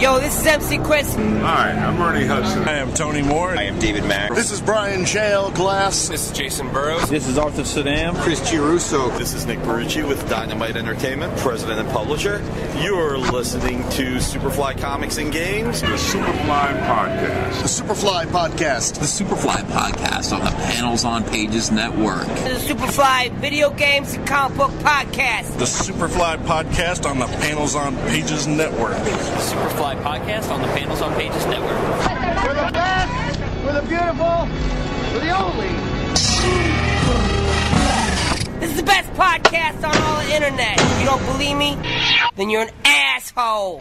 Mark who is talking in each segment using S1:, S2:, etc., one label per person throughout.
S1: Yo, this is MC Chris.
S2: Hi, I'm Ernie Hudson.
S3: I am Tony Moore.
S4: I am David Mack.
S5: This is Brian Shale Glass.
S6: This is Jacen Burrows.
S7: This is Arthur Suydam.
S8: Chris Giarrusso.
S9: This is Nick Barrucci with Dynamite Entertainment, president and publisher. You're listening to Superfly Comics and Games.
S2: The Superfly Podcast.
S5: The Superfly Podcast.
S10: The Superfly Podcast on the Panels on Pages Network.
S1: The Superfly Video Games and Comic Book Podcast.
S3: The Superfly Podcast on the Panels on Pages Network.
S11: The Superfly Podcast on the Panels on Pages Network.
S12: We're the best, we're the beautiful, we're the only.
S1: This is the best podcast on all the internet. If you don't believe me, then you're an asshole.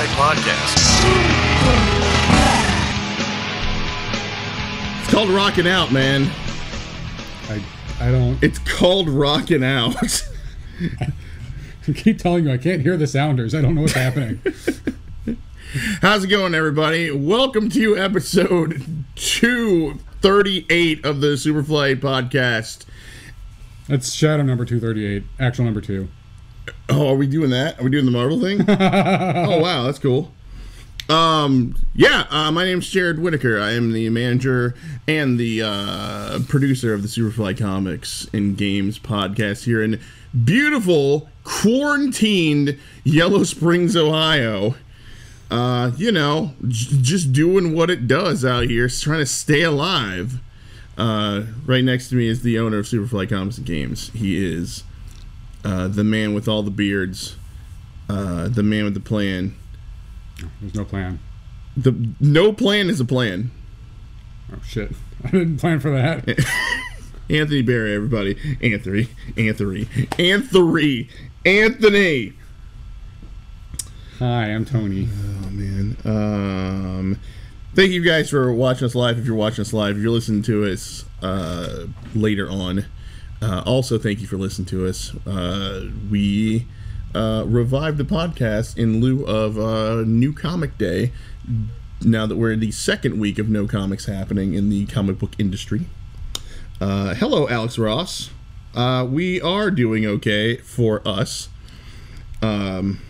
S13: The Podcast.
S14: It's called Rocking Out, man.
S15: I I don't.
S14: It's called Rocking Out.
S15: I keep telling you I can't hear the sounders. I don't know what's happening.
S14: How's it going, everybody? Welcome to episode 238 of the Superfly podcast.
S15: That's Shadow number 238, actual number two.
S14: Oh, are we doing that? Are we doing the Marvel thing? oh, wow, that's cool. Um, yeah, uh, my name's Jared Whitaker. I am the manager and the uh, producer of the Superfly Comics and Games podcast here in beautiful, quarantined Yellow Springs, Ohio. Uh, you know, j- just doing what it does out here, trying to stay alive. Uh, right next to me is the owner of Superfly Comics and Games. He is uh, the man with all the beards, uh, the man with the plan.
S15: There's no plan.
S14: The no plan is a plan.
S15: Oh shit! I didn't plan for that.
S14: Anthony Barry, everybody. Anthony, Anthony, Anthony, Anthony.
S15: Hi, I'm Tony.
S14: Oh man. Um, thank you guys for watching us live. If you're watching us live, if you're listening to us uh, later on. Uh, also, thank you for listening to us. Uh, we uh, revived the podcast in lieu of uh, New Comic Day. Now that we're in the second week of no comics happening in the comic book industry. Uh, hello, Alex Ross. Uh, we are doing okay for us. Um,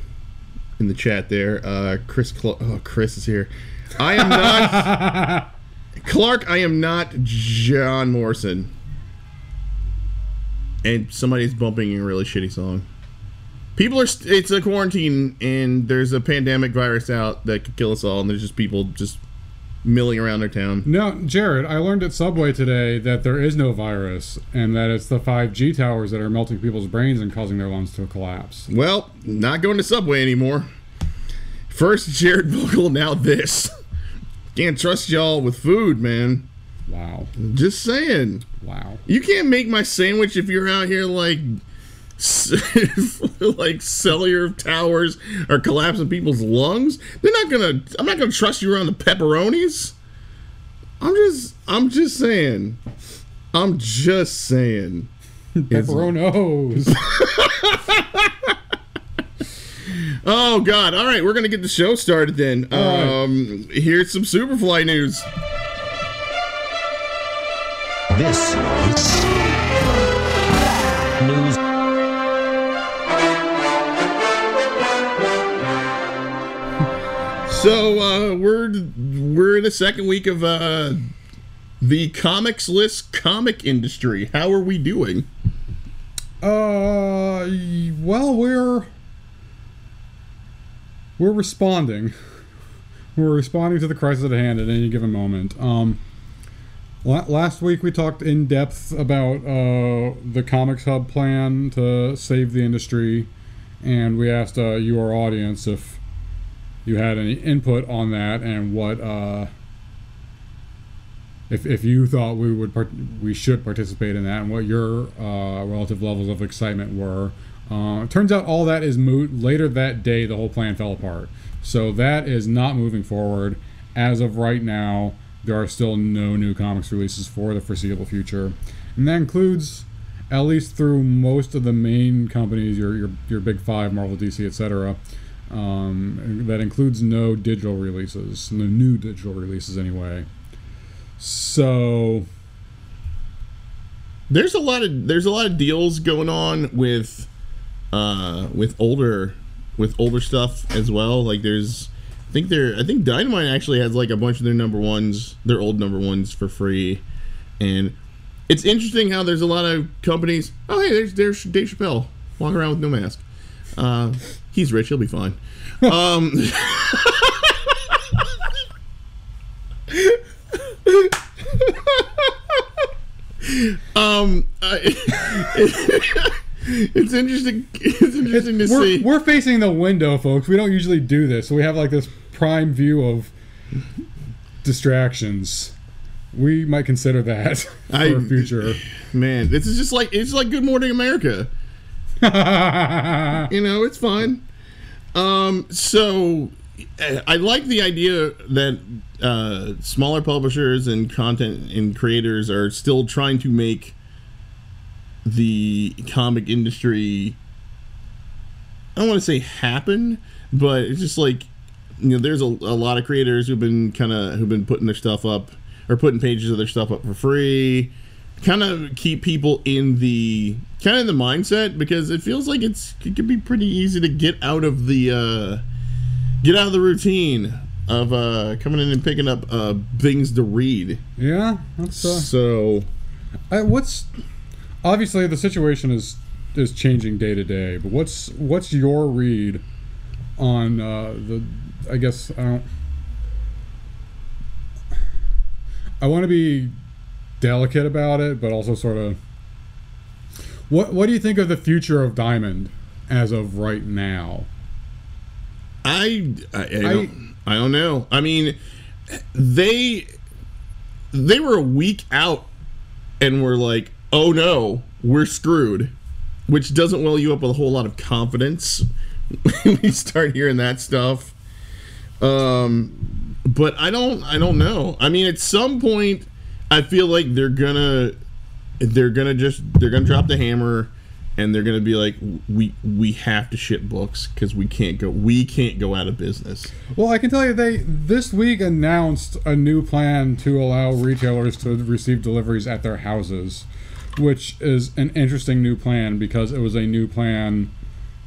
S14: in the chat there, uh, Chris. Cl- oh, Chris is here. I am not Clark. I am not John Morrison and somebody's bumping a really shitty song. People are. St- it's a quarantine, and there's a pandemic virus out that could kill us all, and there's just people just milling around their town.
S15: No, Jared, I learned at Subway today that there is no virus, and that it's the 5G towers that are melting people's brains and causing their lungs to collapse.
S14: Well, not going to Subway anymore. First Jared Fogle, now this. Can't trust y'all with food, man.
S15: Wow.
S14: Just saying.
S15: Wow.
S14: You can't make my sandwich if you're out here like like cellular towers are collapsing people's lungs. They're not gonna I'm not gonna trust you around the pepperonis. I'm just I'm just saying. I'm just saying.
S15: Pepperonos.
S14: oh god. All right, we're to get the show started then.
S15: All
S14: um here's some Superfly news.
S16: This is news.
S14: So uh, we're we're in the second week of uh, the comics list comic industry. How are we doing?
S15: Uh, well, we're we're responding. We're responding to the crisis at hand at any given moment. Um, La- Last week we talked in depth about uh, the Comics Hub plan to save the industry, and we asked uh, you, our audience, if you had any input on that and what uh, if if you thought we would part- we should participate in that and what your uh, relative levels of excitement were. Uh, it turns out all that is moot. Later that day, the whole plan fell apart. So that is not moving forward. As of right now, there are still no new comics releases for the foreseeable future, and that includes, at least through most of the main companies, your your, your big five, Marvel, DC, etc. Um, that includes no digital releases, no new digital releases anyway. So
S14: there's a lot of there's a lot of deals going on with uh with older with older stuff as well like there's i think there i think dynamite actually has like a bunch of their number ones their old number ones for free. And it's interesting how there's a lot of companies oh hey there's there's dave chappelle walking around with no mask. Uh he's rich he'll be fine. Um um I- it's interesting it's interesting to
S15: we're,
S14: see.
S15: we're facing the window, folks. We don't usually do this, so we have like this prime view of distractions. We might consider that for
S14: I-
S15: future.
S14: man this is just like it's like good morning america you know it's fine um so i like the idea that uh smaller publishers and content and creators are still trying to make the comic industry i don't want to say happen but it's just like you know there's a, a lot of creators who've been kind of who've been putting their stuff up or putting pages of their stuff up for free kind of keep people in the kind of the mindset because it feels like it's it can be pretty easy to get out of the uh get out of the routine of uh coming in and picking up uh things to read
S15: Yeah, that's uh,
S14: so
S15: I, what's obviously the situation is is changing day to day. But what's what's your read on uh, the? I guess I don't. I want to be delicate about it, but also sort of. What What do you think of the future of Diamond as of right now?
S14: I I, I, don't, I don't know. I mean, they they were a week out and were like, "Oh no, we're screwed," which doesn't well you up with a whole lot of confidence when you start hearing that stuff. Um, but I don't I don't know. I mean, at some point, I feel like they're gonna they're gonna just they're gonna drop the hammer and they're gonna be like we we have to ship books because we can't go we can't go out of business
S15: Well, I can tell you they this week announced a new plan to allow retailers to receive deliveries at their houses, which is an interesting new plan because it was a new plan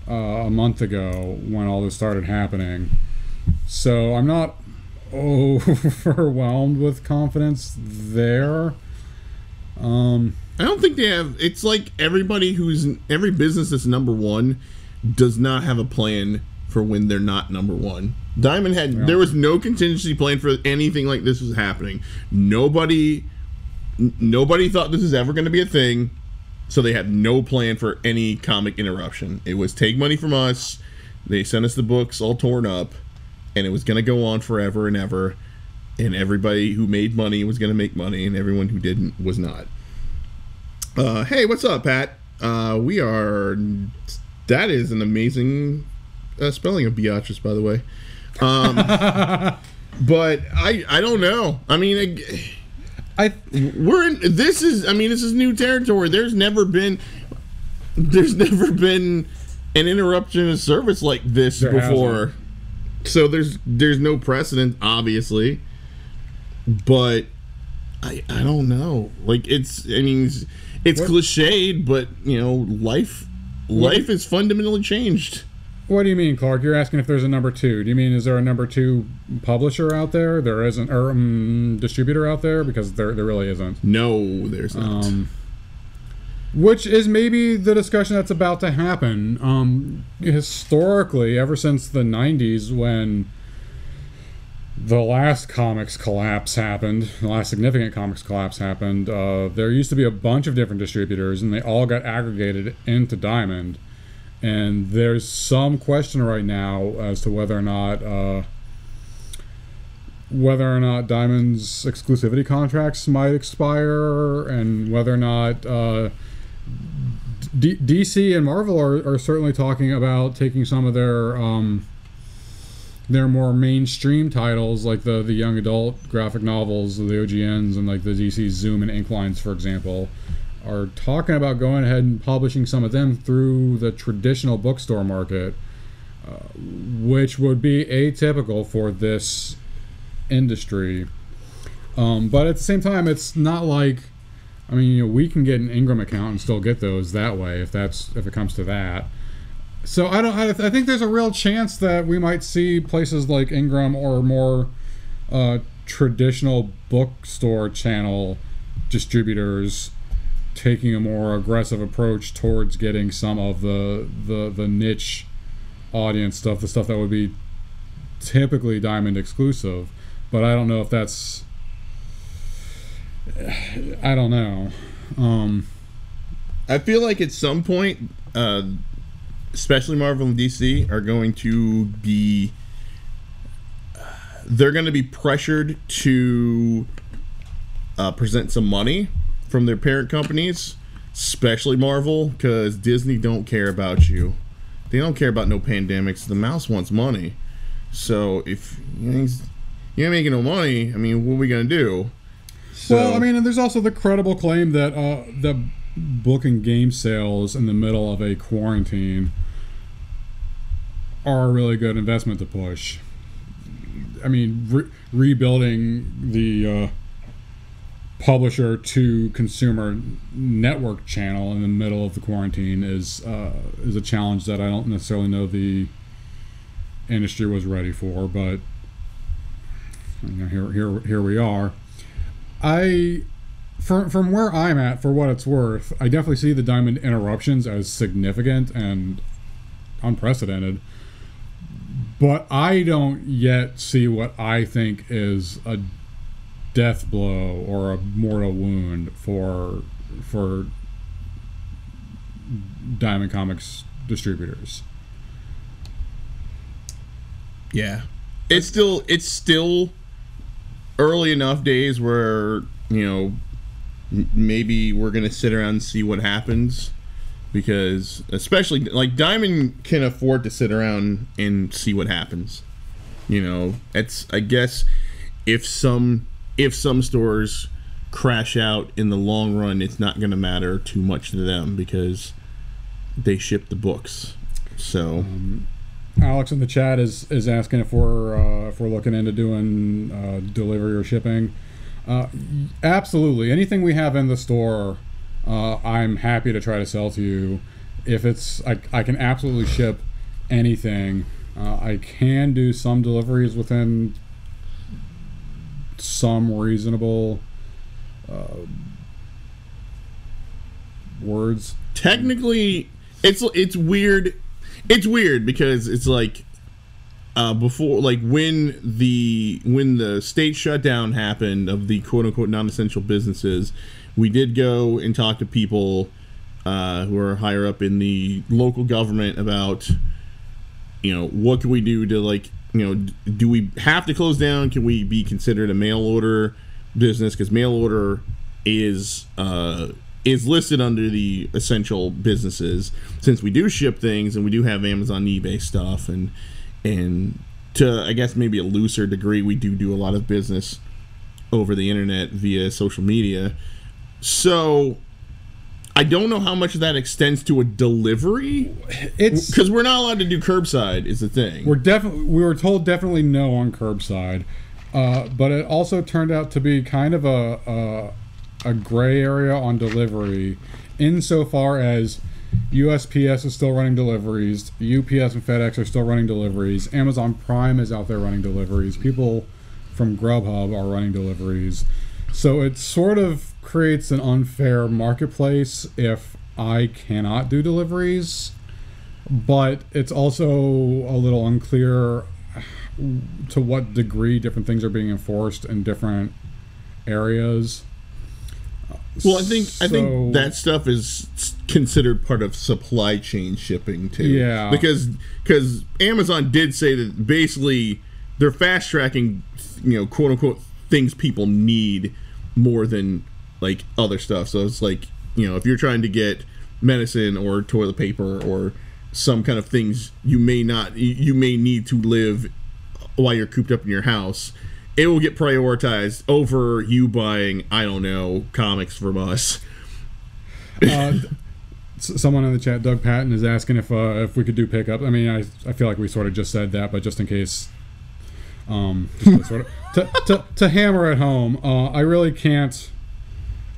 S15: uh, a month ago when all this started happening. So I'm not overwhelmed with confidence there. Um,
S14: I don't think they have. It's like everybody who's every business that's number one does not have a plan for when they're not number one. Diamond had
S15: Yeah.
S14: there was no contingency plan for anything like this was happening. Nobody, n- nobody thought this was ever going to be a thing, so they had no plan for any comic interruption. It was take money from us. They sent us the books all torn up, and it was going to go on forever and ever. And everybody who made money was going to make money, and everyone who didn't was not. Uh, hey, what's up, Pat? Uh, we are. That is an amazing uh, spelling of Beatrice, by the way. Um, but I, I don't know. I mean,
S15: I,
S14: we're in. This is. I mean, this is new territory. There's never been. There's never been an interruption of service like this
S15: There
S14: before. So there's there's no precedent, obviously. But I I don't know. Like it's I mean it's, it's cliched, but you know life life is fundamentally changed.
S15: What do you mean, Clark? You're asking if there's a number two. Do you mean is there a number two publisher out there? There isn't, or um, distributor out there because there there really isn't.
S14: No, there's not.
S15: Um, which is maybe the discussion that's about to happen. Um, historically, ever since the '90s, when the last comics collapse happened, the last significant comics collapse happened, uh, there used to be a bunch of different distributors, and they all got aggregated into Diamond. And there's some question right now as to whether or not uh, whether or not Diamond's exclusivity contracts might expire, and whether or not uh, D- DC and Marvel are, are certainly talking about taking some of their um, their more mainstream titles, like the the young adult graphic novels, the OGNs, and like the DC Zoom and Inklines, for example, are talking about going ahead and publishing some of them through the traditional bookstore market, uh, which would be atypical for this industry. Um, but at the same time, it's not like, I mean, you know, we can get an Ingram account and still get those that way if that's if it comes to that. So I don't. I, I think there's a real chance that we might see places like Ingram or more uh, traditional bookstore channel distributors taking a more aggressive approach towards getting some of the the the niche audience stuff, the stuff that would be typically Diamond exclusive. But I don't know if that's. I don't know. Um,
S14: I feel like at some point, uh, especially Marvel and DC, are going to be. They're going to be pressured to uh, present some money from their parent companies, especially Marvel, because Disney don't care about you. They don't care about no pandemics. The mouse wants money. So if you ain't, you ain't making no money, I mean, what are we gonna do? So,
S15: well, I mean, and there's also the credible claim that uh, the book and game sales in the middle of a quarantine are a really good investment to push. I mean, re- rebuilding the uh, publisher to consumer network channel in the middle of the quarantine is uh, is a challenge that I don't necessarily know the industry was ready for, but you know, here here here we are. I from from where I'm at, for what it's worth, I definitely see the diamond interruptions as significant and unprecedented. But I don't yet see what I think is a death blow or a mortal wound for for Diamond Comics distributors.
S14: Yeah. It's still it's still early enough days where, you know, maybe we're to sit around and see what happens because especially like Diamond can afford to sit around and see what happens. You know, it's I guess if some if some stores crash out in the long run, it's not going to matter too much to them because they ship the books. So
S15: Um, Alex in the chat is is asking if we're uh, if we're looking into doing uh, delivery or shipping. Uh, absolutely, anything we have in the store, uh, I'm happy to try to sell to you. If it's I, I can absolutely ship anything. Uh, I can do some deliveries within some reasonable uh, words.
S14: technically it's it's weird it's weird because it's like uh before like when the when the state shutdown happened of the quote unquote non-essential businesses we did go and talk to people uh who are higher up in the local government about you know what can we do to like you know do we have to close down? Can we be considered a mail order business? Because mail order is uh is listed under the essential businesses since we do ship things and we do have amazon ebay stuff and and to i guess maybe a looser degree we do do a lot of business over the internet via social media so I don't know how much of that extends to a delivery.
S15: It's
S14: because we're not allowed to do curbside. Is the thing.
S15: We're definitely we were told definitely no on curbside, uh, but it also turned out to be kind of a a, gray area on delivery, insofar as USPS is still running deliveries, UPS and FedEx are still running deliveries, Amazon Prime is out there running deliveries, people from Grubhub are running deliveries, so it sort of creates an unfair marketplace if I cannot do deliveries but it's also a little unclear to what degree different things are being enforced in different areas.
S14: Well, I think I think that stuff is considered part of supply chain shipping too.
S15: Yeah.
S14: because because Amazon did say that basically they're fast tracking, you know, quote unquote things people need more than like other stuff. So it's like you know if you're trying to get medicine or toilet paper or some kind of things you may not you- you may need to live while you're cooped up in your house it will get prioritized over you buying i don't know comics from us
S15: Uh, someone in the chat, Doug Patton, is asking if uh, if we could do pickup. I mean, I, I feel like we sort of just said that, but just in case, um, to sort of to, to, to hammer at home, uh, I really can't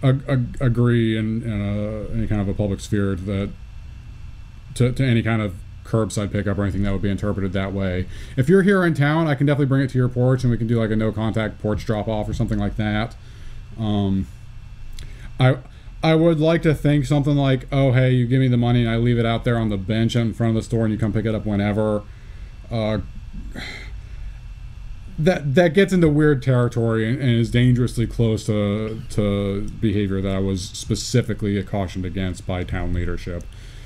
S15: ag- ag- agree in, in a, any kind of a public sphere that to, to any kind of curbside pickup or anything that would be interpreted that way. If you're here in town, I can definitely bring it to your porch and we can do like a no contact porch drop off or something like that. Um, I I would like to think something like, oh hey, you give me the money and I leave it out there on the bench in front of the store and you come pick it up whenever. Uh, that that gets into weird territory and, and is dangerously close to to behavior that I was specifically cautioned against by town leadership.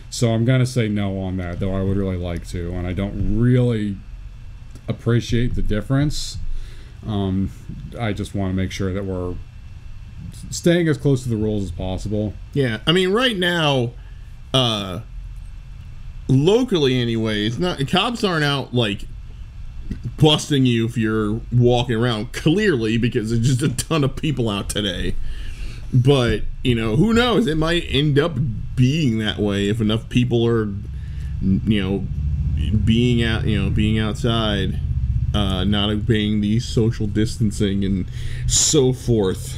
S15: So I'm gonna say no on that, though I would really like to, and I don't really appreciate the difference. Um, I just want to make sure that we're staying as close to the rules as possible.
S14: yeah i mean right now uh locally anyways not cops aren't out like busting you if you're walking around clearly because there's just a ton of people out today but you know who knows it might end up being that way if enough people are you know being out you know being outside uh not obeying the social distancing and so forth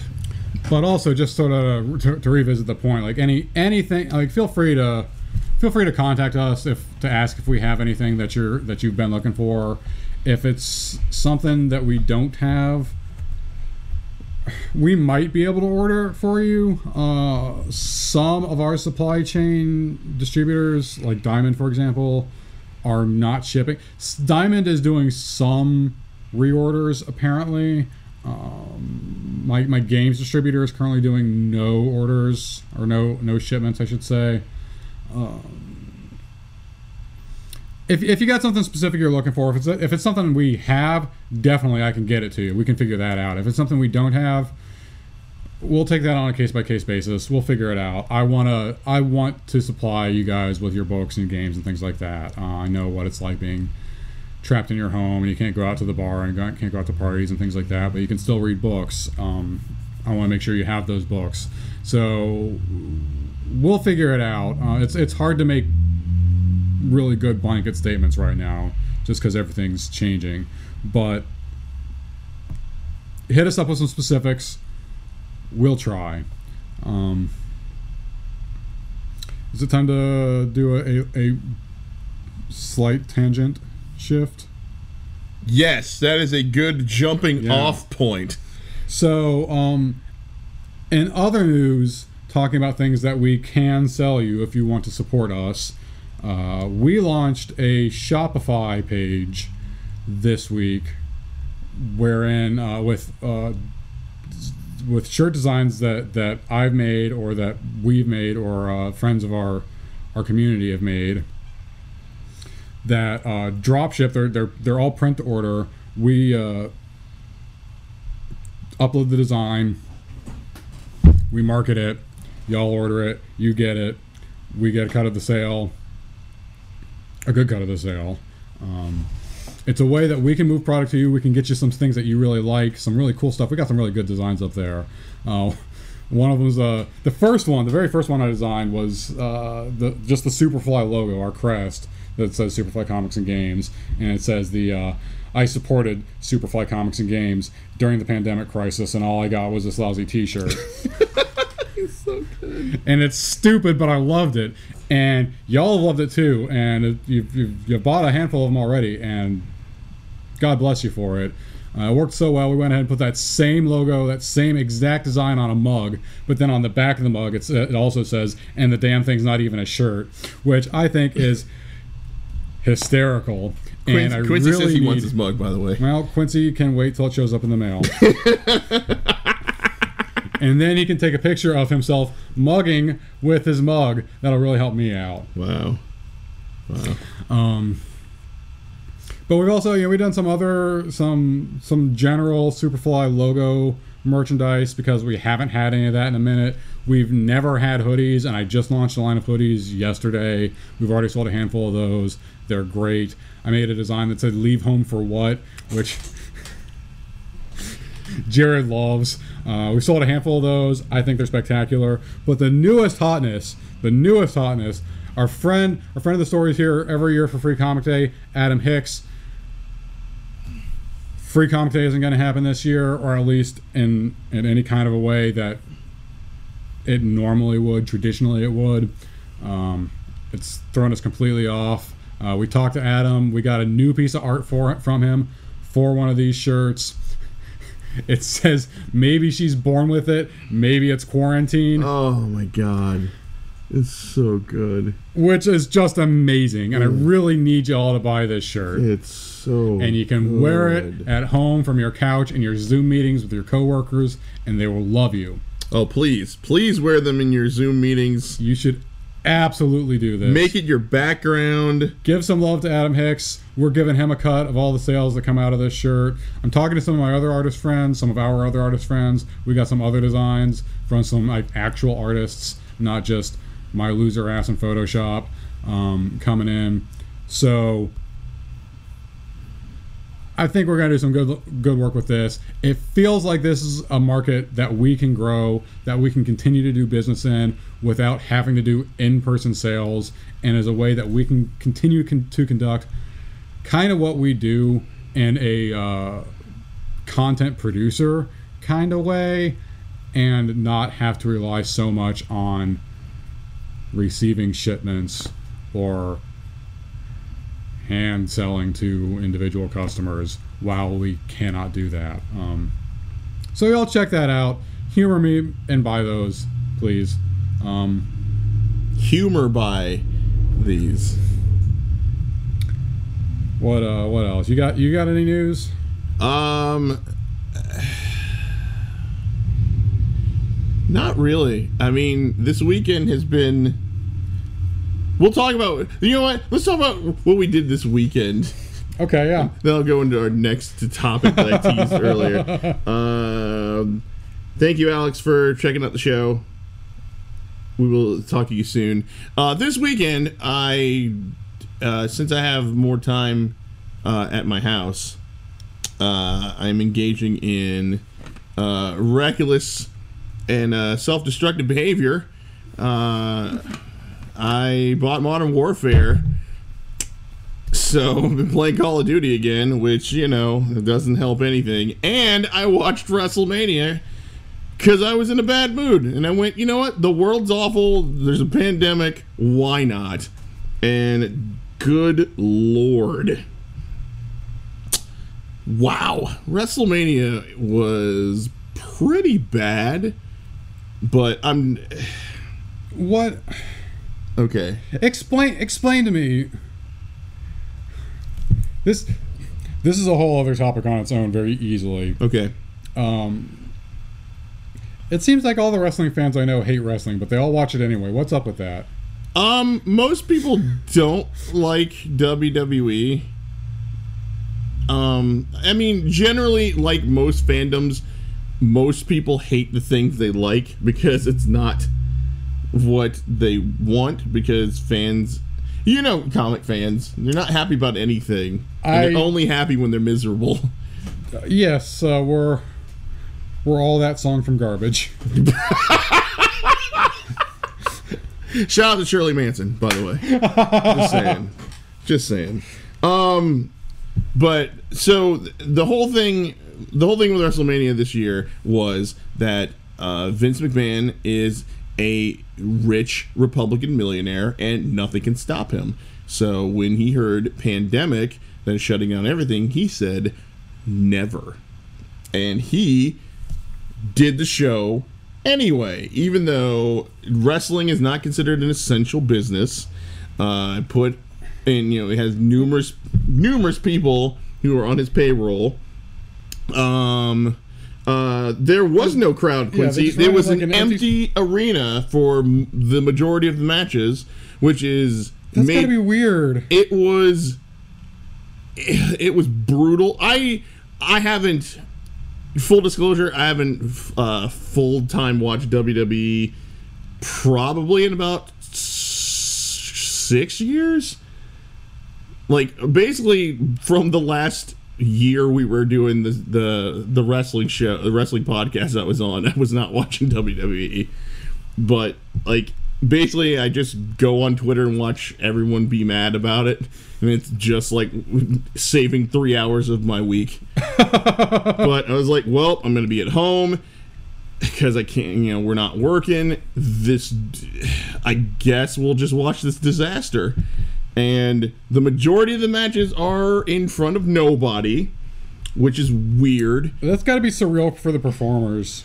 S15: But also, just sort of to, to revisit the point, like any anything, like feel free to feel free to contact us if to ask if we have anything that you're that you've been looking for. If it's something that we don't have, we might be able to order for you. Uh, some of our supply chain distributors, like Diamond, for example, are not shipping. Diamond is doing some reorders apparently. Um, my my games distributor is currently doing no orders or no no shipments, I should say. Um, if, if you got something specific you're looking for, if it's if it's something we have, definitely I can get it to you. We can figure that out. If it's something we don't have, we'll take that on a case by case basis. We'll figure it out. I wanna I want to supply you guys with your books and games and things like that. Uh, I know what it's like being trapped in your home and you can't go out to the bar and can't go out to parties and things like that, but you can still read books. Um, I want to make sure you have those books. So we'll figure it out. Uh, it's it's hard to make really good blanket statements right now, just because everything's changing. But hit us up with some specifics. We'll try. Um, is it time to do a, a, a slight tangent shift?
S14: Yes, that is a good jumping
S15: Yeah.
S14: off point.
S15: So, um, in other news, talking about things that we can sell you if you want to support us, uh, we launched a Shopify page this week, wherein uh, with uh, with shirt designs that that I've made or that we've made or uh, friends of our our community have made that uh, drop ship. They're they're they're all print to order. We uh, upload the design, we market it, y'all order it, you get it, we get a cut of the sale, a good cut of the sale. Um, it's a way that we can move product to you. We can get you some things that you really like, some really cool stuff. We got some really good designs up there. Uh, one of them was uh, the first one, the very first one I designed was uh, the just the Superfly logo, our crest that says Superfly Comics and Games, and it says the uh, I supported Superfly Comics and Games during the pandemic crisis, and all I got was this lousy T-shirt.
S14: so good.
S15: and it's stupid, but I loved it, and y'all have loved it too. And it, you've, you've, you've bought a handful of them already, and God bless you for it. Uh, it worked so well. We went ahead and put that same logo, that same exact design on a mug, but then on the back of the mug, it's, it also says, "And the damn thing's not even a shirt," which I think is hysterical.
S14: Quincy,
S15: and I
S14: Quincy
S15: really
S14: says he
S15: need,
S14: wants his mug, by the way.
S15: Well, Quincy can wait till it shows up in the mail. and then he can take a picture of himself mugging with his mug. That'll really help me out.
S14: Wow. Wow.
S15: Um, but we've also, you know, we've done some other, some some general Superfly logo merchandise because we haven't had any of that in a minute. We've never had hoodies, and I just launched a line of hoodies yesterday. We've already sold a handful of those. They're great. I made a design that said "Leave home for what," which Jared loves. Uh, we sold a handful of those. I think they're spectacular. But the newest hotness, the newest hotness, our friend, our friend of the stories here every year for Free Comic Day, Adam Hicks. Free Comic Day isn't going to happen this year, or at least in in any kind of a way that it normally would, traditionally it would. Um, it's thrown us completely off. Uh, we talked to Adam. We got a new piece of art for from him for one of these shirts. It says maybe she's born with it, maybe it's quarantine.
S14: Oh my god. It's so good.
S15: Which is just amazing. And I really need you all to buy this shirt.
S14: It's so
S15: And you can wear it at home from your couch in your Zoom meetings with your coworkers, and they will love you.
S14: Oh, please. Please wear them in your Zoom meetings.
S15: You should absolutely do this.
S14: Make it your background.
S15: Give some love to Adam Hicks. We're giving him a cut of all the sales that come out of this shirt. I'm talking to some of my other artist friends, some of our other artist friends. We got some other designs from some like actual artists, not just my loser ass in Photoshop um, coming in. So I think we're gonna do some good good work with this. It feels like this is a market that we can grow, that we can continue to do business in without having to do in-person sales, and as a way that we can continue con- to conduct kind of what we do in a uh, content producer kind of way, and not have to rely so much on receiving shipments or hand selling to individual customers while we cannot do that. Um, so y'all check that out. Humor me and buy those, please. Um,
S14: Humor by these.
S15: what uh, what else? You got you got any news?
S14: Um Not really. I mean, this weekend has been We'll talk about you know what? Let's talk about what we did this weekend.
S15: Okay, yeah.
S14: Then I'll go into our next topic that I teased earlier. Um, thank you, Alex, for checking out the show. We will talk to you soon. Uh, this weekend, I uh, since I have more time uh, at my house, uh, I'm engaging in uh, reckless and uh, self-destructive behavior. I bought Modern Warfare. So I've been playing Call of Duty again, which you know doesn't help anything. And I watched WrestleMania because I was in a bad mood, and I went, you know what? The world's awful. There's a pandemic. Why not? And good lord, wow, WrestleMania was pretty bad. But I'm
S15: What?
S14: Okay.
S15: Explain explain to me. This this is a whole other topic on its own, very easily.
S14: Okay.
S15: Um, it seems like all the wrestling fans I know hate wrestling, but they all watch it anyway. What's up with that?
S14: Um, most people don't like WWE. Um, I mean, generally, like most fandoms, most people hate the things they like because it's not what they want. Because fans, you know, comic fans, they're not happy about anything. And they're only happy when they're miserable.
S15: Yes, uh, we're we're all that song from Garbage.
S14: Shout out to Shirley Manson, by the way. Just saying. Just saying. Um, but so th- the whole thing, the whole thing with WrestleMania this year was that uh, Vince McMahon is a rich Republican millionaire, and nothing can stop him. So when he heard pandemic, then shutting down everything, he said, "Never." And he did the show anyway, even though wrestling is not considered an essential business. Uh, put and you know he has numerous numerous people who are on his payroll. Um, uh, there was no crowd, Quincy.
S15: just
S14: there was
S15: like
S14: an,
S15: empty-
S14: empty, arena for m- the majority of the matches, which is
S15: That's
S14: made-
S15: gotta be weird.
S14: It was it was brutal. I I haven't full disclosure, I haven't uh, full time watched WWE probably in about six years. Like basically from the last year we were doing the the the wrestling show, the wrestling podcast I was on, I was not watching WWE. But like basically I just go on Twitter and watch everyone be mad about it. And it's just like saving three hours of my week. but I was like, well, I'm gonna be at home because I can't, you know, we're not working. This, I guess we'll just watch this disaster. And the majority of the matches are in front of nobody, which is weird.
S15: That's got to be surreal for the performers.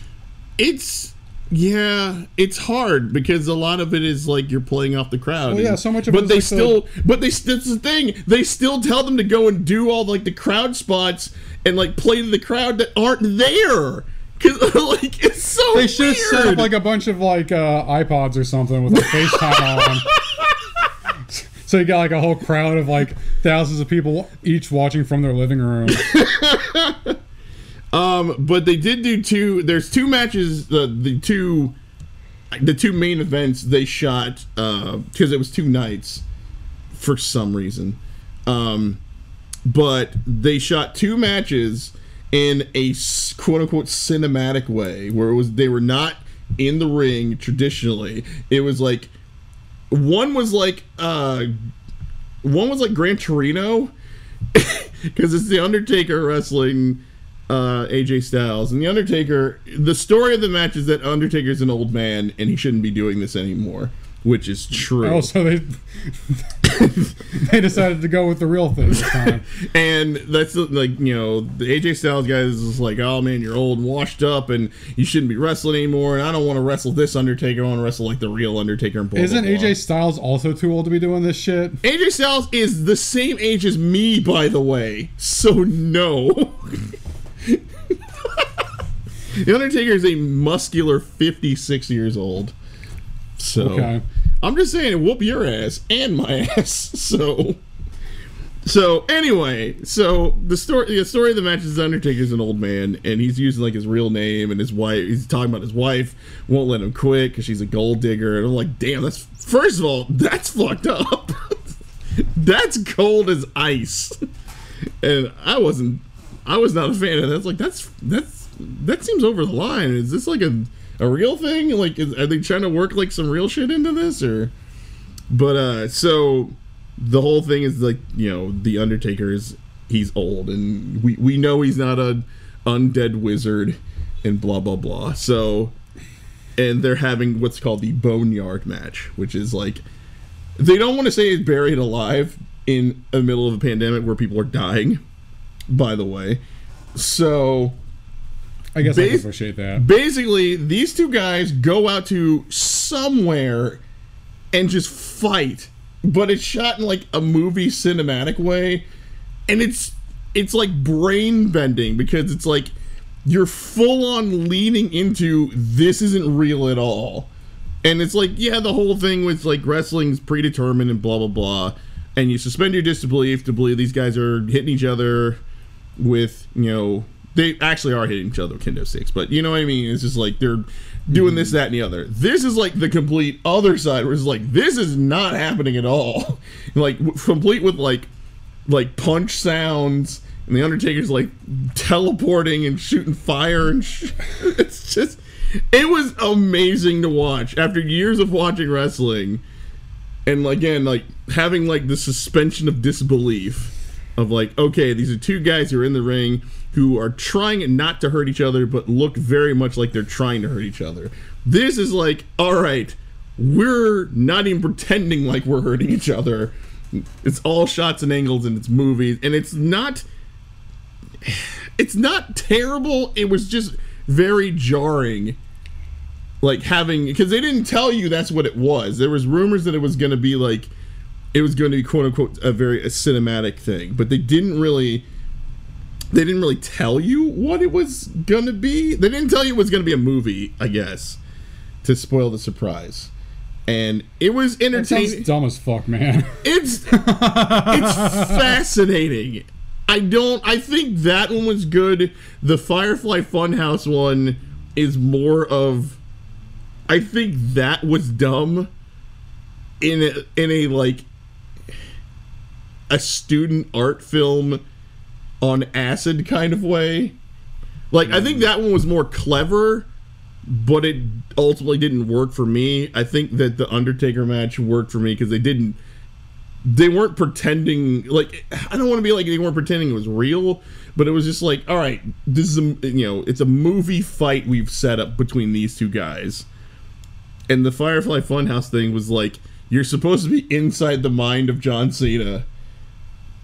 S14: It's yeah, it's hard because a lot of it is like you're playing off the crowd.
S15: Well, yeah, so much of
S14: but
S15: it
S14: they
S15: like
S14: still, but they still, that's the thing. They still tell them to go and do all like the crowd spots and like play to the crowd that aren't there. Cause like it's so
S15: They should set up like a bunch of like uh, iPods or something with a FaceTime on. So you got like a whole crowd of like thousands of people each watching from their living room.
S14: Um, but they did do two. There's two matches. The the two, the two main events they shot because it was two nights for some reason. Um, but they shot two matches in a quote unquote cinematic way, where it was they were not in the ring traditionally. It was like one was like uh, one was like Gran Torino because it's the Undertaker wrestling uh, AJ Styles, and the Undertaker. The story of the match is that Undertaker's an old man and he shouldn't be doing this anymore, which is true.
S15: Oh, so they they decided to go with the real thing this time.
S14: and that's like you know the AJ Styles guys is like, oh man, you're old and washed up, and you shouldn't be wrestling anymore. And I don't want to wrestle this Undertaker. I want to wrestle like the real Undertaker. And blah,
S15: Isn't
S14: blah, blah.
S15: AJ Styles also too old to be doing this shit?
S14: AJ Styles is the same age as me, by the way. So no. the Undertaker is a muscular 56 years old. So
S15: Okay.
S14: I'm just saying, it whoop your ass and my ass. So. So anyway, so the story the story of the match is Undertaker's an old man and he's using like his real name and his wife he's talking about his wife won't let him quit because she's a gold digger and I'm like damn that's first of all that's fucked up that's cold as ice and I wasn't I was not a fan of that. It's like that's that's that seems over the line. Is this like a a real thing? Like is, are they trying to work like some real shit into this or? But uh, so the whole thing is like you know the Undertaker is he's old and we we know he's not a undead wizard and blah blah blah. So and they're having what's called the boneyard match, which is like they don't want to say he's buried alive in the middle of a pandemic where people are dying. By the way, so
S15: I guess I
S14: Bas-
S15: can appreciate that.
S14: basically these two guys go out to somewhere and just fight but it's shot in like a movie cinematic way and it's it's like brain bending because it's like you're full on leaning into this isn't real at all and it's like yeah the whole thing was like wrestling's predetermined and blah blah blah and you suspend your disbelief to believe these guys are hitting each other with you know they actually are hitting each other with kendo sticks but you know what i mean? It's just like they're doing this that and the other. This is like the complete other side where it's like this is not happening at all. Like complete with like like punch sounds and the undertaker's like teleporting and shooting fire and sh- it's just it was amazing to watch. After years of watching wrestling and again like having like the suspension of disbelief of like okay these are two guys who are in the ring who are trying not to hurt each other but look very much like they're trying to hurt each other. This is like all right we're not even pretending like we're hurting each other. It's all shots and angles and it's movies and it's not it's not terrible. It was just very jarring. Like having because they didn't tell you that's what it was. There was rumors that it was going to be like it was going to be quote unquote a very a cinematic thing, but they didn't really they didn't really tell you what it was gonna be. They didn't tell you it was gonna be a movie, I guess, to spoil the surprise. And it was entertaining.
S15: dumb as fuck, man.
S14: It's it's fascinating. I don't. I think that one was good. The Firefly Funhouse one is more of. I think that was dumb. In a, in a like a student art film on acid kind of way. Like I think mm-hmm. that one was more clever, but it ultimately didn't work for me. I think that the Undertaker match worked for me because they didn't they weren't pretending like I don't want to be like they weren't pretending it was real, but it was just like, all right, this is a you know it's a movie fight we've set up between these two guys, and the Firefly Funhouse thing was like you're supposed to be inside the mind of John Cena,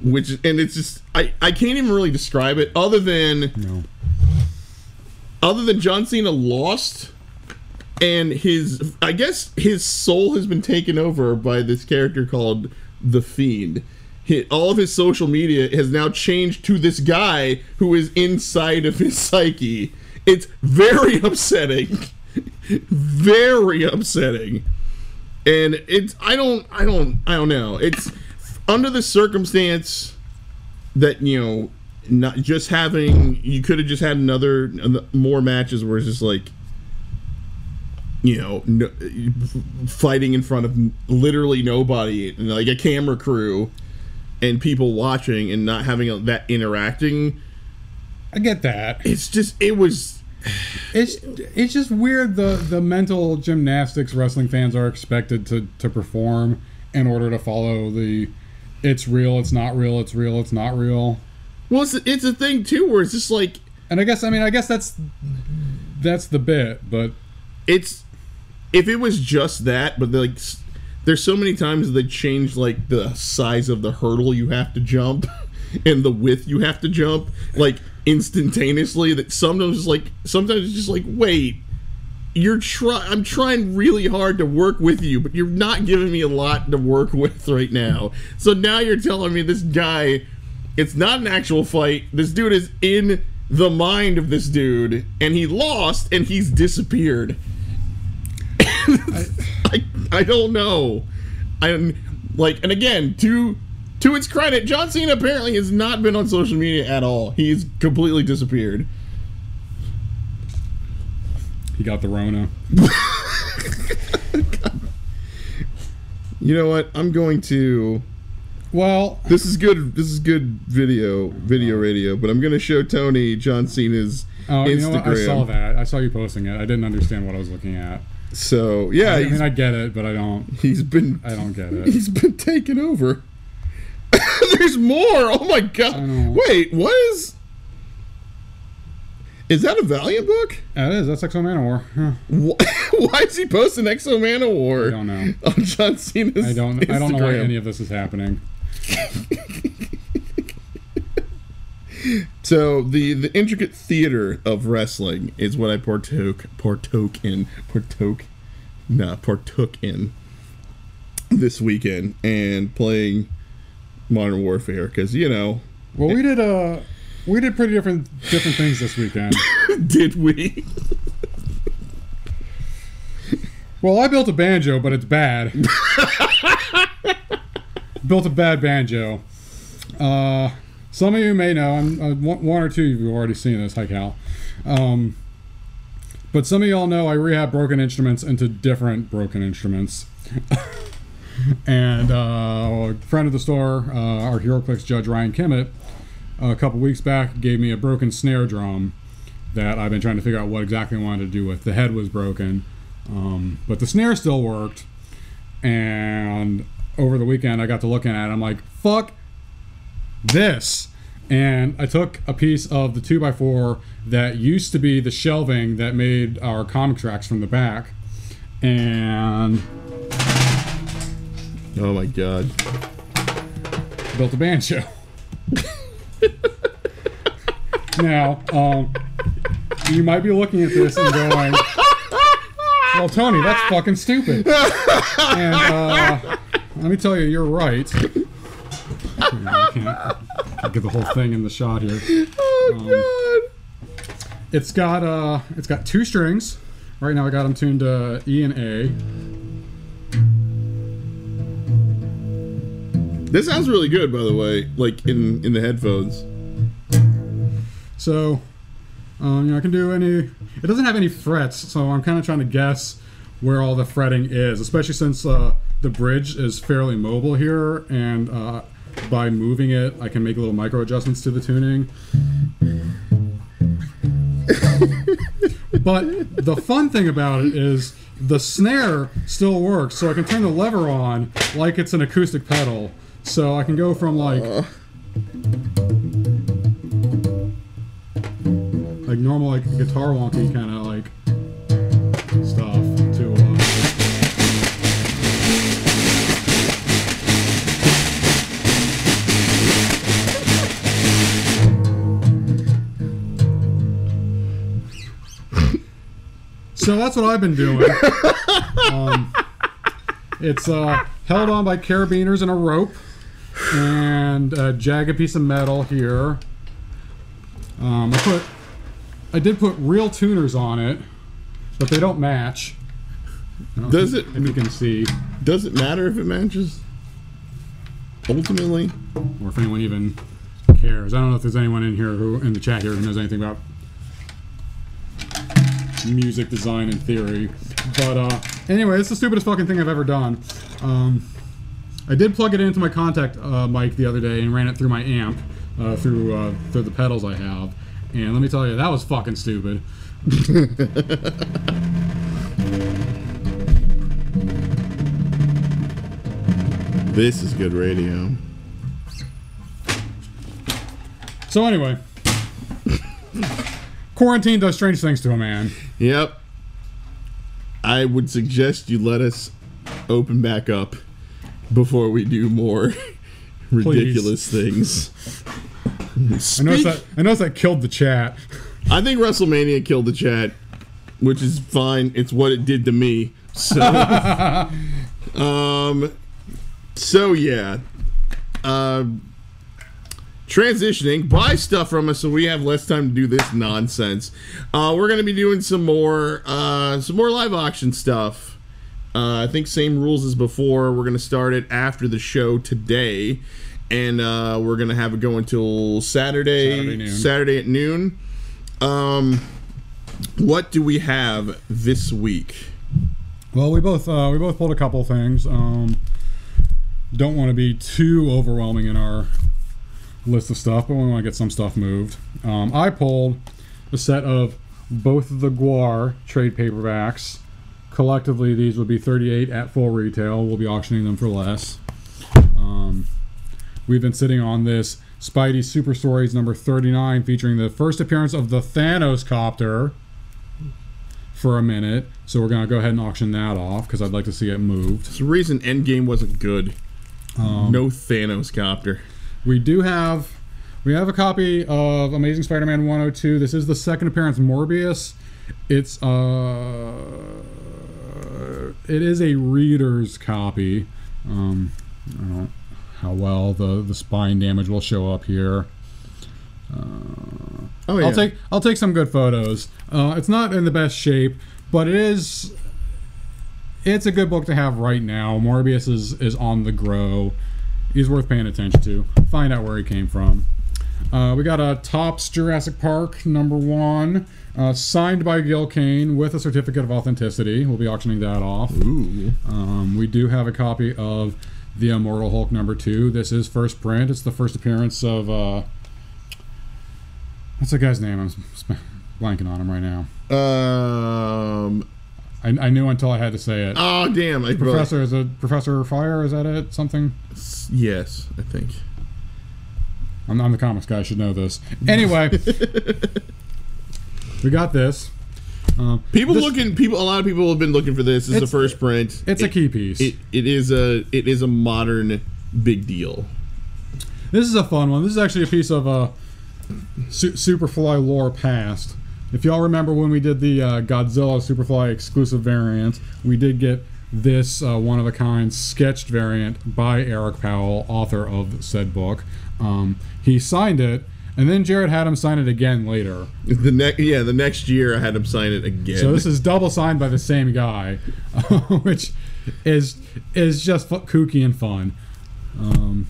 S14: which and it's just I I can't even really describe it other than
S15: no.
S14: other than John Cena lost and his I guess his soul has been taken over by this character called the Fiend. He, all of his social media has now changed to this guy who is inside of his psyche. It's very upsetting. very upsetting. And it's I don't I don't I don't know. It's under the circumstance that you know not just having you could have just had another more matches where it's just like you know no, fighting in front of literally nobody and like a camera crew and people watching and not having a, that interacting
S15: I get that.
S14: it's just it was
S15: It's it's just weird the the mental gymnastics wrestling fans are expected to to perform in order to follow the it's real, it's not real, it's real, it's not real.
S14: well it's, it's a thing too where it's just like
S15: And I guess I mean I guess that's that's the bit, but
S14: it's if it was just that but like there's so many times they change like the size of the hurdle you have to jump and the width you have to jump like instantaneously that sometimes it's like sometimes it's just like wait you're try I'm trying really hard to work with you but you're not giving me a lot to work with right now so now you're telling me this guy it's not an actual fight this dude is in the mind of this dude and he lost and he's disappeared I, I don't know. I'm like, and again, to to its credit, John Cena apparently has not been on social media at all. He's completely disappeared.
S15: He got the Rona.
S14: You know what? I'm going to.
S15: Well,
S14: This is good. This is good video, video radio. But I'm going to show Tony John Cena's
S15: Oh, you know what? I saw that. I saw you posting it. I didn't understand what I was looking at.
S14: So yeah,
S15: I, I mean I get it, but I don't
S14: he's been
S15: I don't get it.
S14: he's been taken over. There's more. Oh my god! Wait, what is? Is that a Valiant book?
S15: It is. That's X-O Manowar. Huh.
S14: Why is he posting X-O Manowar?
S15: I don't know.
S14: On John Cena's
S15: I don't I don't know why any of this is happening.
S14: So the the intricate theater of wrestling is what I partook partook in partook, nah partook in this weekend and playing Modern Warfare because you know
S15: Well, we did uh we did pretty different different things this weekend.
S14: did we
S15: Well, I built a banjo, but it's bad. built a bad banjo. Uh, some of you may know. I'm, uh, one or two of you have already seen this. Hi, Cal. Um, but some of y'all know I rehab broken instruments into different broken instruments. and uh, a friend of the store, uh, our HeroClix judge Ryan Kimmett, a couple weeks back gave me a broken snare drum that I've been trying to figure out what exactly I wanted to do with. The head was broken, um, but the snare still worked. And over the weekend, I got to looking at it. I'm like, fuck this. And I took a piece of the 2x4 that used to be the shelving that made our comic tracks from the back. And
S14: oh my god
S15: built a banjo. now, um, you might be looking at this and going, "Well, Tony, that's fucking stupid." and uh, let me tell you, you're right. I can't, can't get the whole thing in the shot here.
S14: Oh
S15: God! It's got uh, it's got two strings. Right now, I got them tuned to E and A.
S14: This sounds really good, by the way. Like in in the headphones.
S15: So, um, you know, I can do any. It doesn't have any frets, so I'm kind of trying to guess where all the fretting is, especially since uh, the bridge is fairly mobile here, and uh, by moving it, I can make little micro adjustments to the tuning. but the fun thing about it is the snare still works, so I can turn the lever on like it's an acoustic pedal. So I can go from like like normal like guitar wonky kind of like stuff to uh, So that's what I've been doing. um, it's uh, held on by carabiners and a rope, and jag a jagged piece of metal here. Um, I put, I did put real tuners on it, but they don't match. Don't
S14: Does it-
S15: If you can see,
S14: Does it matter if it matches? Ultimately,
S15: or if anyone even cares. I don't know if there's anyone in here who in the chat here who knows anything about music design and theory. But uh, anyway, it's the stupidest fucking thing I've ever done. Um, I did plug it into my contact uh, mic the other day and ran it through my amp uh, through uh, through the pedals I have, and let me tell you, that was fucking stupid.
S14: this is good radio.
S15: So anyway, quarantine does strange things to a man.
S14: Yep. I would suggest you let us open back up before we do more ridiculous things.
S15: I noticed that. I noticed that killed the chat.
S14: I think WrestleMania killed the chat, which is fine. It's what it did to me. So, um, so yeah. Um, transitioning, buy stuff from us so we have less time to do this nonsense. Uh, we're gonna be doing some more, uh, some more live auction stuff. Uh, I think same rules as before. We're gonna start it after the show today, and uh, we're gonna have it go until Saturday,
S15: Saturday noon.
S14: Saturday at noon. Um, what do we have this week?
S15: Well, we both uh, we both pulled a couple things. Um, don't want to be too overwhelming in our list of stuff, but we want to get some stuff moved. Um, I pulled a set of both of the Guar trade paperbacks. Collectively, these would be 38 at full retail. We'll be auctioning them for less. Um, we've been sitting on this Spidey Super Stories number 39, featuring the first appearance of the Thanos copter for a minute. So we're gonna go ahead and auction that off because I'd like to see it moved.
S14: There's a reason Endgame wasn't good.
S15: Um,
S14: no Thanos copter.
S15: We do have we have a copy of Amazing Spider-Man 102. This is the second appearance Morbius. It's uh it is a reader's copy. Um I don't know how well the the spine damage will show up here. Uh,
S14: Oh, yeah.
S15: I'll take I'll take some good photos. Uh, it's not in the best shape, but it is it's a good book to have right now. Morbius is is on the grow. He's worth paying attention to. Find out where he came from. Uh, we got a Topps Jurassic Park number one, uh, signed by Gil Kane with a certificate of authenticity. We'll be auctioning that off.
S14: Ooh.
S15: Um, we do have a copy of the Immortal Hulk number two. This is first print. It's the first appearance of uh, what's the guy's name? I'm sp- blanking on him right now.
S14: Um.
S15: I, I knew until I had to say it.
S14: Oh damn! I
S15: Professor is it Professor Fire? Is that it? Something?
S14: Yes, I think.
S15: I'm, I'm the comics guy. I should know this. Anyway, we got this. Um,
S14: People
S15: this-
S14: looking. People. A lot of people have been looking for this. Is the first print.
S15: it's a key piece.
S14: It, it is a. It is a modern big deal.
S15: This is a fun one. This is actually a piece of uh, Su- Superfly lore past. If y'all remember when we did the uh, Godzilla Superfly exclusive variant, we did get this uh, one of a kind sketched variant by Eric Powell, author of said book. Um, he signed it, and then Jared had him sign it again later.
S14: The next, yeah, the next year I had him sign it again.
S15: So this is double signed by the same guy, which is is just kooky and fun. Um,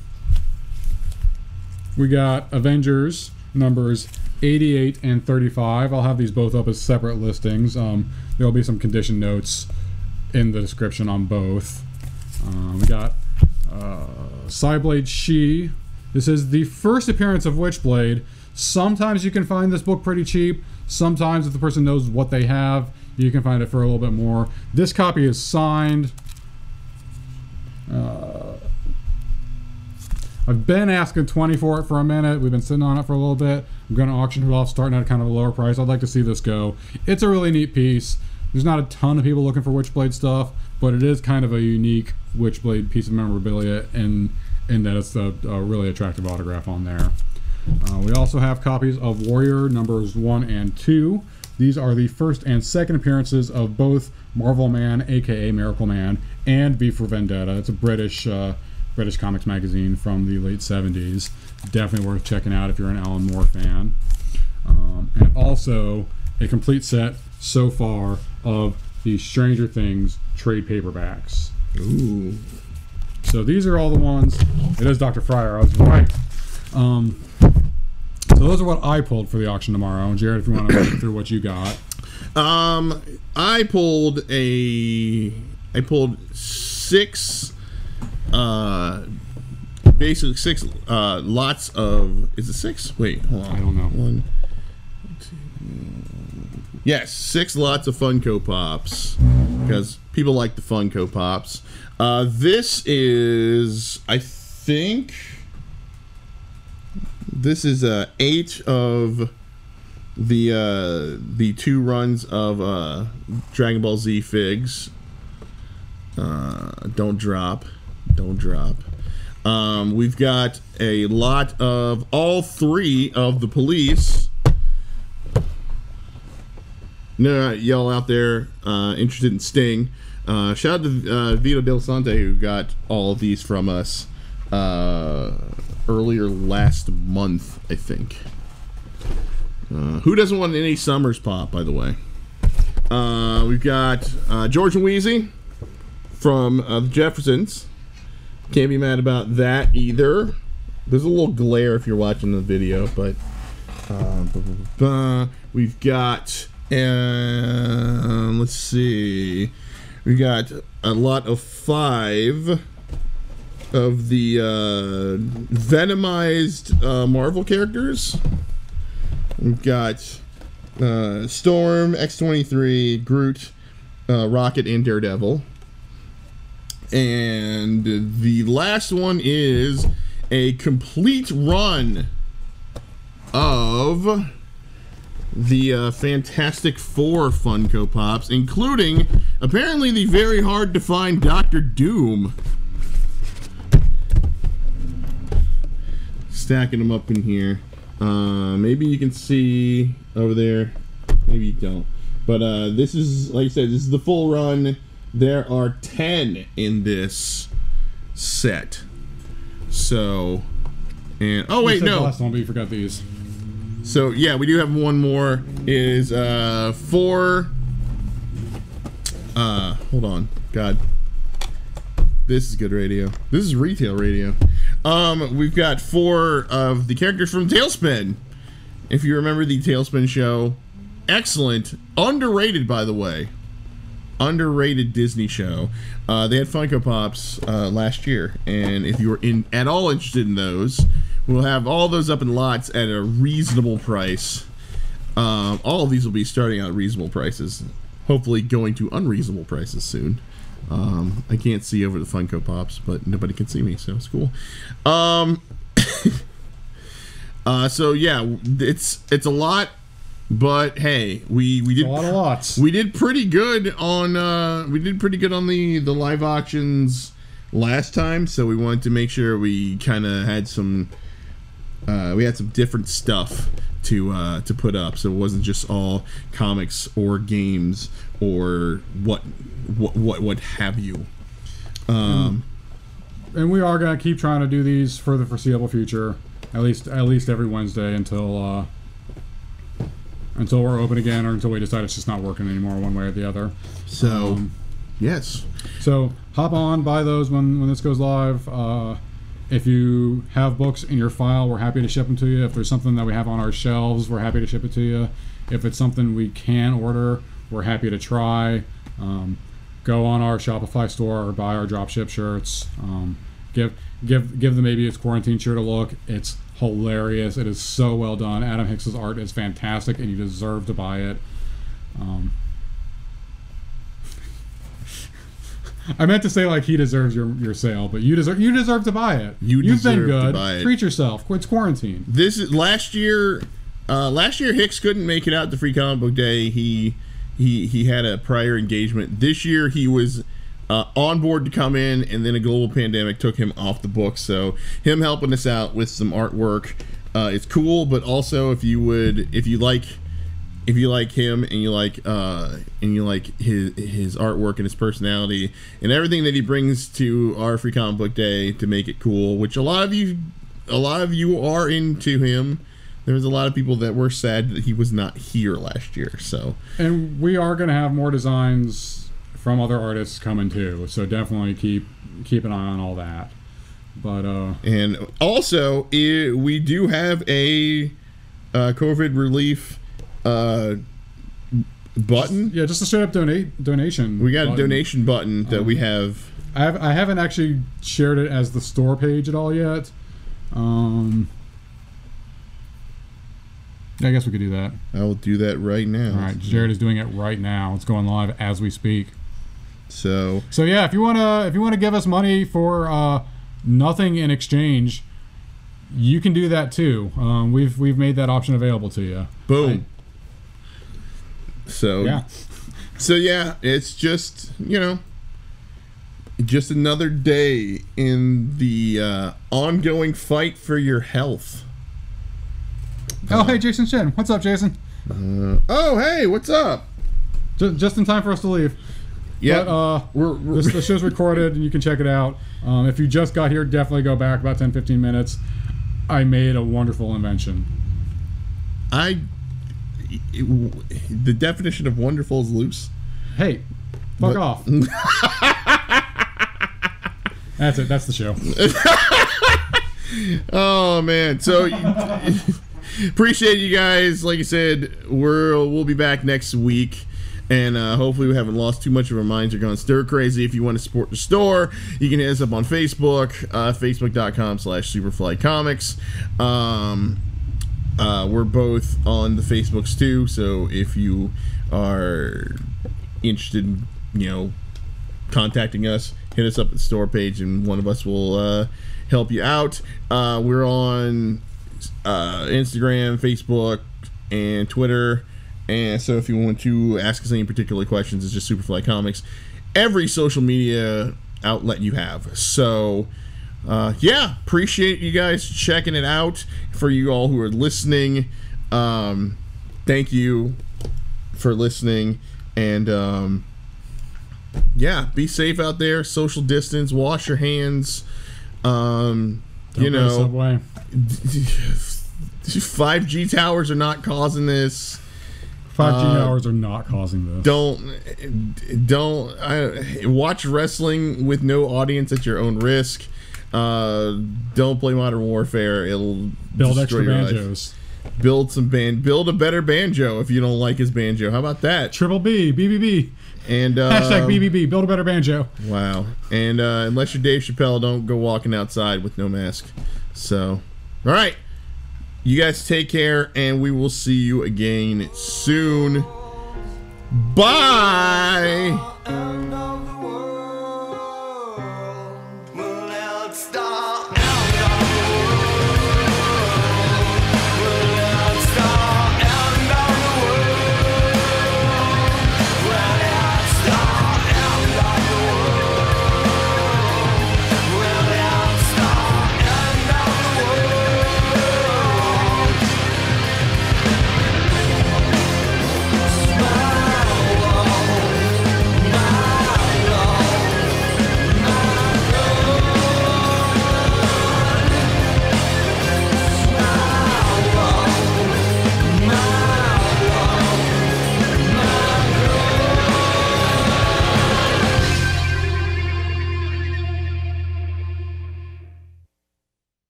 S15: we got Avengers numbers 88 and 35. I'll have these both up as separate listings. Um, there will be some condition notes in the description on both. Um, we got uh, Cyblade/Shi. This is the first appearance of Witchblade. Sometimes you can find this book pretty cheap. Sometimes, if the person knows what they have, you can find it for a little bit more. This copy is signed. Uh, I've been asking 20 for it for a minute. We've been sitting on it for a little bit. I'm going to auction it off starting at kind of a lower price. I'd like to see this go. It's a really neat piece. There's not a ton of people looking for Witchblade stuff, but it is kind of a unique Witchblade piece of memorabilia in, in that it's a, a really attractive autograph on there. Uh, we also have copies of Warrior numbers 1 and 2. These are the first and second appearances of both Marvelman, aka Miracleman, and V for Vendetta. It's a British uh, British comics magazine from the late 70s. Definitely worth checking out if you're an Alan Moore fan. Um, and also a complete set so far of the Stranger Things trade paperbacks.
S14: Ooh.
S15: So these are all the ones. It is Dr. Fryer. I was right. Um, so those are what I pulled for the auction tomorrow. Jared, if you want to run through what you got.
S14: Um, I pulled a, I pulled six, uh, basically six, uh, lots of. Is it six? Wait, hold on.
S15: I don't know.
S14: One, two. Yes, six lots of Funko Pops because people like the Funko Pops. Uh, this is, I think, this is uh, eight of the uh, the two runs of uh, Dragon Ball Z figs. Uh, don't drop, don't drop. Um, we've got a lot of all three of the police. No, y'all out there uh, interested in Sting? Uh, shout out to uh, Vito Delsante who got all these from us uh, earlier last month, I think. Uh, who doesn't want any Summers pop, by the way? Uh, we've got uh, George and Weezy from the Jeffersons. Can't be mad about that either. There's a little glare if you're watching the video, but uh, we've got. Uh, let's see. We got a lot of five of the uh, venomized uh, Marvel characters. We've got uh, Storm, X23, Groot, uh, Rocket, and Daredevil. And the last one is a complete run of the uh, Fantastic Four Funko Pops, including apparently the very hard to find Doctor Doom. Stacking them up in here. Uh, maybe you can see over there. Maybe you don't. But uh, this is, like I said, this is the full run. There are 10 in this set. So, and oh wait, no.
S15: last one, but you forgot these.
S14: So yeah, we do have one more. Is uh four. Uh, hold on, God. This is good radio. This is retail radio. Um, we've got four of the characters from TaleSpin. If you remember the TaleSpin show, excellent, underrated by the way, underrated Disney show. Uh, they had Funko Pops uh, last year, and if you were in at all interested in those, we'll have all those up in lots at a reasonable price. Um, all of these will be starting out at reasonable prices. Hopefully, going to unreasonable prices soon. Um, I can't see over the Funko Pops, but nobody can see me, so it's cool. Um, uh, so yeah, it's it's a lot, but hey, we we did
S15: a lot of lots.
S14: We did pretty good on uh, we did pretty good on the the live auctions last time, so we wanted to make sure we kind of had some uh, we had some different stuff to uh, to put up. So it wasn't just all comics or games or what what what, what have you. Um,
S15: and we are gonna keep trying to do these for the foreseeable future, at least at least every Wednesday until uh, until we're open again or until we decide it's just not working anymore, one way or the other.
S14: So, yes.
S15: So hop on, buy those when when this goes live. Uh, if you have books in your file, we're happy to ship them to you. If there's something that we have on our shelves, we're happy to ship it to you. If it's something we can order, we're happy to try. Um, go on our Shopify store or buy our dropship shirts. Um, give give give the maybe it's quarantine shirt a look. It's hilarious. It is so well done. Adam Hicks's art is fantastic, and you deserve to buy it. Um, I meant to say like he deserves your your sale, but you deserve you deserve to buy it.
S14: You
S15: You've been good. Treat yourself. It's quarantine.
S14: This is last year. Uh, last year, Hicks couldn't make it out to Free Comic Book Day. He he he had a prior engagement. This year, he was uh, on board to come in, and then a global pandemic took him off the book. So him helping us out with some artwork, uh, it's cool. But also, if you would, if you like, if you like him and you like uh, and you like his his artwork and his personality and everything that he brings to our Free Comic Book Day to make it cool, which a lot of you, a lot of you are into him. There was a lot of people that were sad that he was not here last year. So
S15: And we are going to have more designs from other artists coming too. So definitely keep keep an eye on all that. But uh
S14: And also, i we do have a uh, COVID relief uh, button.
S15: Yeah, just a straight up donate donation.
S14: We got a donation button that we have.
S15: I have I haven't actually shared it as the store page at all yet. Um I guess we could do that.
S14: I will do that right now.
S15: All right, Jared is doing it right now. It's going live as we speak.
S14: So
S15: So yeah, if you wanna if you wanna give us money for uh, nothing in exchange, you can do that too. Um, we've we've made that option available to you.
S14: Boom. So
S15: Yeah.
S14: So yeah, it's just you know, just another day in the uh, ongoing fight for your health.
S15: Oh hey, Jason Shin, what's up, Jason?
S14: Uh, oh hey, what's up?
S15: Just, just in time for us to leave.
S14: Yeah,
S15: uh,
S14: we're, we're
S15: this, the show's recorded and you can check it out. Um, if you just got here, definitely go back about 10 15 minutes. I made a wonderful invention.
S14: I. The definition of wonderful is loose.
S15: Hey, fuck
S14: What?
S15: off. That's it. That's the show.
S14: oh man so appreciate you guys like i said we're we'll be back next week and uh, hopefully we haven't lost too much of our minds or gone stir crazy if you want to support the store you can hit us up on facebook uh, facebook.com slash superfly comics um, uh, we're both on the facebooks too so if you are interested in you know contacting us, hit us up at the store page, and one of us will uh, help you out. Uh, we're on uh, Instagram, Facebook, and Twitter. And so, if you want to ask us any particular questions, it's just Superfly Comics. Every social media outlet you have. So, uh, yeah, appreciate you guys checking it out. For you all who are listening, um, thank you for listening. And um, yeah, be safe out there. Social distance. Wash your hands. Um, you know, 5G towers are not causing this.
S15: 5G
S14: Uh,
S15: hours are not causing this.
S14: Don't don't I, watch wrestling with no audience at your own risk. Uh, don't play Modern Warfare. It'll
S15: Build
S14: destroy
S15: extra
S14: your life.
S15: banjos.
S14: Build some band. Build a better banjo if you don't like his banjo. How about that?
S15: Triple B, BBB.
S14: And uh,
S15: Hashtag BBB. Build a better banjo.
S14: Wow. And uh, unless you're Dave Chappelle, don't go walking outside with no mask. So, all right. You guys take care, and we will see you again soon. Bye.